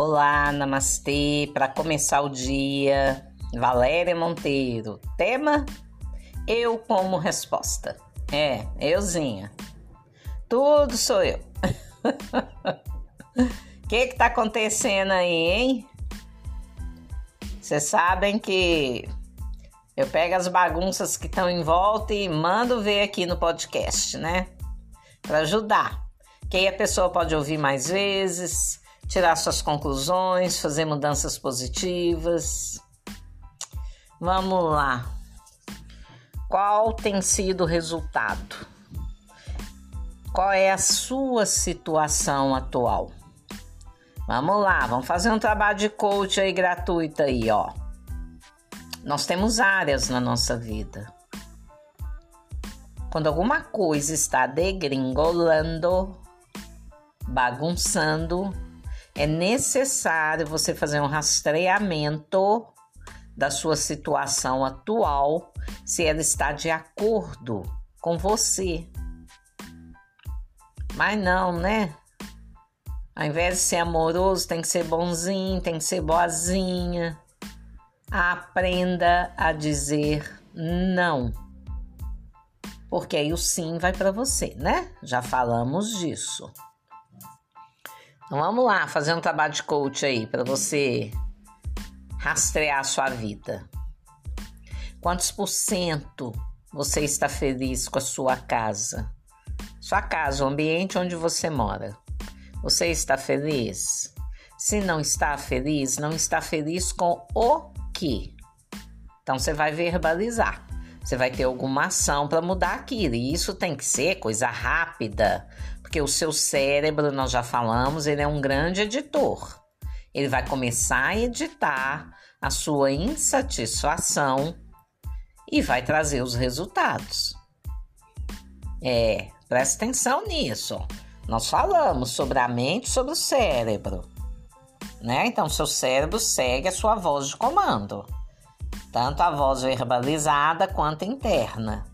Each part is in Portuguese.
Olá, namastê. Para começar o dia, Valéria Monteiro. Tema: Eu como resposta. É, euzinha. Tudo sou eu. O que que tá acontecendo aí, hein? Vocês sabem que eu pego as bagunças que estão em volta e mando ver aqui no podcast, né? Para ajudar. Que aí a pessoa pode ouvir mais vezes, tirar suas conclusões, fazer mudanças positivas. Vamos lá. Qual tem sido o resultado? Qual é a sua situação atual? Vamos lá, vamos fazer um trabalho de coach aí gratuito aí, ó. Nós temos áreas na nossa vida. Quando alguma coisa está degringolando, bagunçando, é necessário você fazer um rastreamento da sua situação atual, se ela está de acordo com você. Mas não, né? Ao invés de ser amoroso, tem que ser bonzinho, tem que ser boazinha. Aprenda a dizer não. Porque aí o sim vai para você, né? Já falamos disso. Então vamos lá, fazer um trabalho de coach aí para você rastrear a sua vida. Quantos por cento você está feliz com a sua casa? Sua casa, o ambiente onde você mora. Você está feliz? Se não está feliz, não está feliz com o que? Então você vai verbalizar. Você vai ter alguma ação para mudar aquilo. E isso tem que ser coisa rápida, porque o seu cérebro, nós já falamos, ele é um grande editor. Ele vai começar a editar a sua insatisfação e vai trazer os resultados. É, presta atenção nisso. Nós falamos sobre a mente, sobre o cérebro, né? Então, seu cérebro segue a sua voz de comando, tanto a voz verbalizada quanto interna.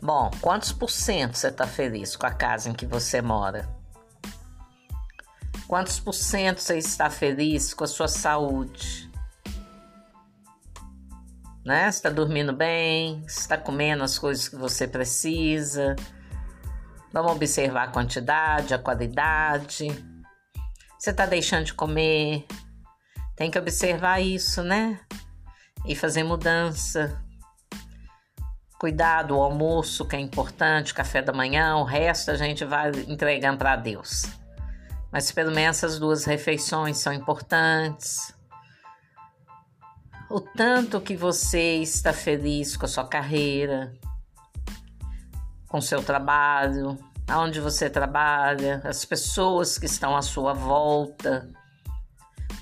Bom, quantos por cento você está feliz com a casa em que você mora? Quantos por cento você está feliz com a sua saúde? Né? Está dormindo bem? Está comendo as coisas que você precisa? Vamos observar a quantidade, a qualidade. Você está deixando de comer? Tem que observar isso, né? E fazer mudança. Cuidado, o almoço que é importante, café da manhã, o resto a gente vai entregando para Deus. Mas pelo menos essas duas refeições são importantes. O tanto que você está feliz com a sua carreira, com o seu trabalho, aonde você trabalha, as pessoas que estão à sua volta.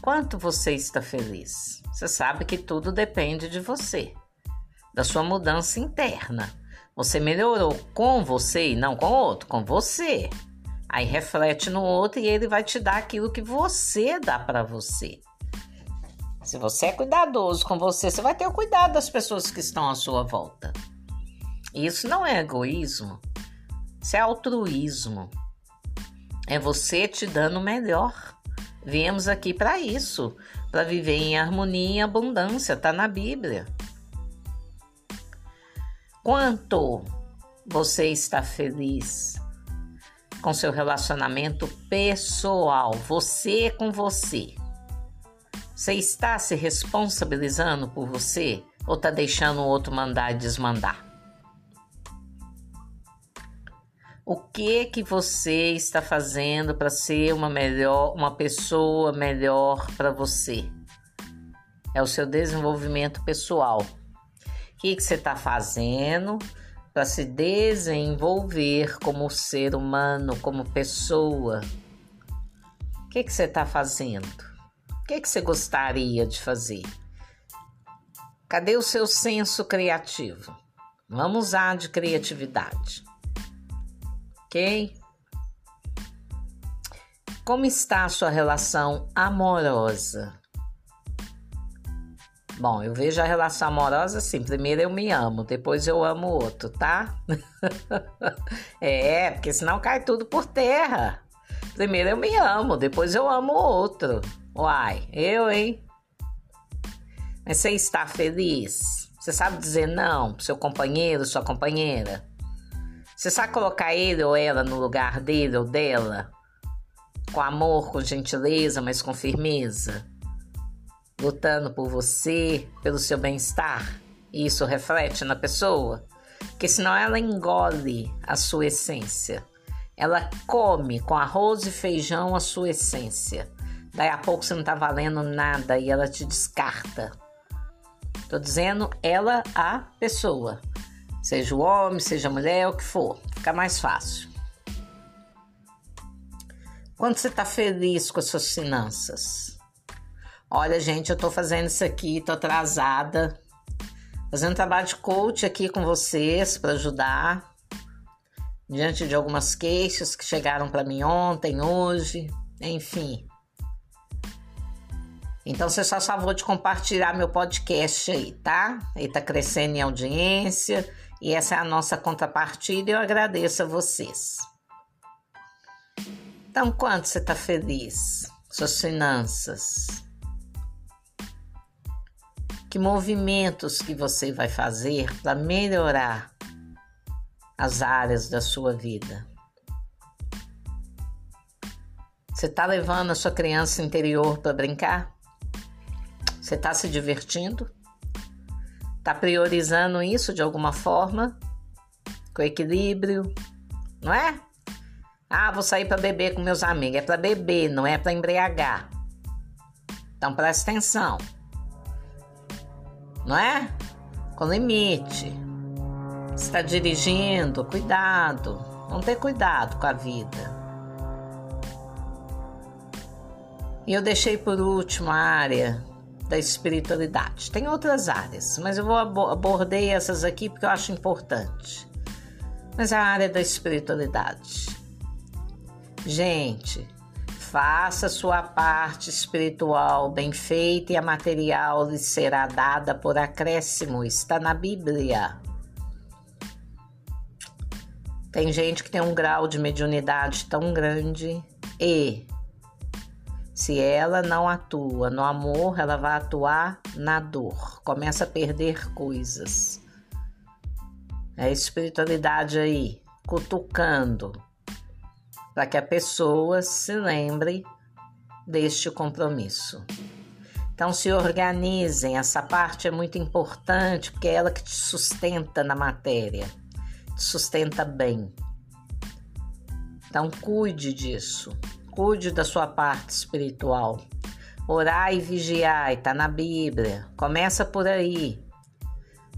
Quanto você está feliz? Você sabe que tudo depende de você da sua mudança interna. Você melhorou com você e não com o outro, com você. Aí reflete no outro e ele vai te dar aquilo que você dá para você. Se você é cuidadoso com você, você vai ter o cuidado das pessoas que estão à sua volta. Isso não é egoísmo, isso é altruísmo. É você te dando o melhor. Viemos aqui para isso, para viver em harmonia e abundância, tá na Bíblia. Quanto você está feliz com seu relacionamento pessoal, você com você? Você está se responsabilizando por você ou está deixando o outro mandar e desmandar? O que que você está fazendo para ser uma melhor, uma pessoa melhor para você? É o seu desenvolvimento pessoal que, que você está fazendo para se desenvolver como ser humano, como pessoa? O que, que você está fazendo? O que, que você gostaria de fazer? Cadê o seu senso criativo? Vamos usar de criatividade. Como está a sua relação amorosa? Bom, eu vejo a relação amorosa assim: primeiro eu me amo, depois eu amo o outro, tá? é, porque senão cai tudo por terra. Primeiro eu me amo, depois eu amo o outro. Uai, eu, hein? Mas você está feliz? Você sabe dizer não pro seu companheiro, sua companheira? Você sabe colocar ele ou ela no lugar dele ou dela? Com amor, com gentileza, mas com firmeza? Lutando por você, pelo seu bem-estar? E isso reflete na pessoa? Porque senão ela engole a sua essência. Ela come com arroz e feijão a sua essência. Daí a pouco você não tá valendo nada e ela te descarta. Tô dizendo ela, a pessoa. Seja o homem, seja a mulher, o que for. Fica mais fácil. Quando você tá feliz com as suas finanças? Olha, gente, eu tô fazendo isso aqui, tô atrasada. Fazendo trabalho de coach aqui com vocês para ajudar. Diante de algumas queixas que chegaram para mim ontem, hoje, enfim. Então, você só favor de compartilhar meu podcast aí, tá? Ele tá crescendo em audiência e essa é a nossa contrapartida e eu agradeço a vocês. Então, quanto você tá feliz? Suas finanças? Que movimentos que você vai fazer para melhorar as áreas da sua vida? Você tá levando a sua criança interior para brincar? Você está se divertindo? Está priorizando isso de alguma forma? Com equilíbrio? Não é? Ah, vou sair para beber com meus amigos. É para beber, não é para embriagar. Então presta atenção. Não é? Com limite. Está dirigindo, cuidado. Vamos ter cuidado com a vida. E eu deixei por último a área da espiritualidade. Tem outras áreas, mas eu vou abordei essas aqui porque eu acho importante. Mas a área da espiritualidade. Gente, faça sua parte espiritual bem feita e a material lhe será dada por acréscimo. Está na Bíblia. Tem gente que tem um grau de mediunidade tão grande e se ela não atua no amor, ela vai atuar na dor. Começa a perder coisas. É a espiritualidade aí, cutucando, para que a pessoa se lembre deste compromisso. Então, se organizem, essa parte é muito importante porque é ela que te sustenta na matéria, te sustenta bem. Então, cuide disso. Cuide da sua parte espiritual. Orar e vigiar, está na Bíblia. Começa por aí.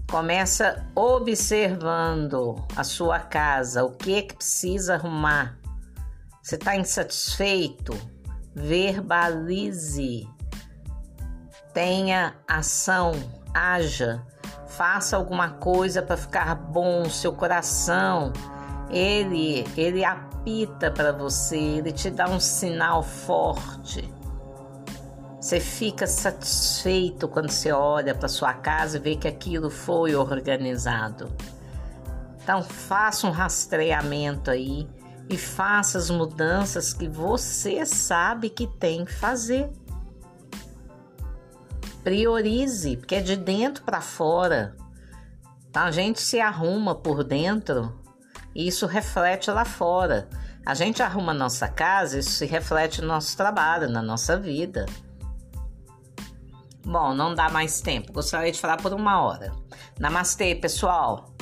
Começa observando a sua casa, o que é que precisa arrumar. Você está insatisfeito? Verbalize. Tenha ação, haja. Faça alguma coisa para ficar bom, seu coração. Ele, ele apita para você, ele te dá um sinal forte. Você fica satisfeito quando você olha para sua casa e vê que aquilo foi organizado. Então faça um rastreamento aí e faça as mudanças que você sabe que tem que fazer. Priorize, porque é de dentro para fora. Então, a gente se arruma por dentro e isso reflete lá fora. A gente arruma nossa casa, isso se reflete no nosso trabalho, na nossa vida. Bom, não dá mais tempo, gostaria de falar por uma hora. Namastê, pessoal!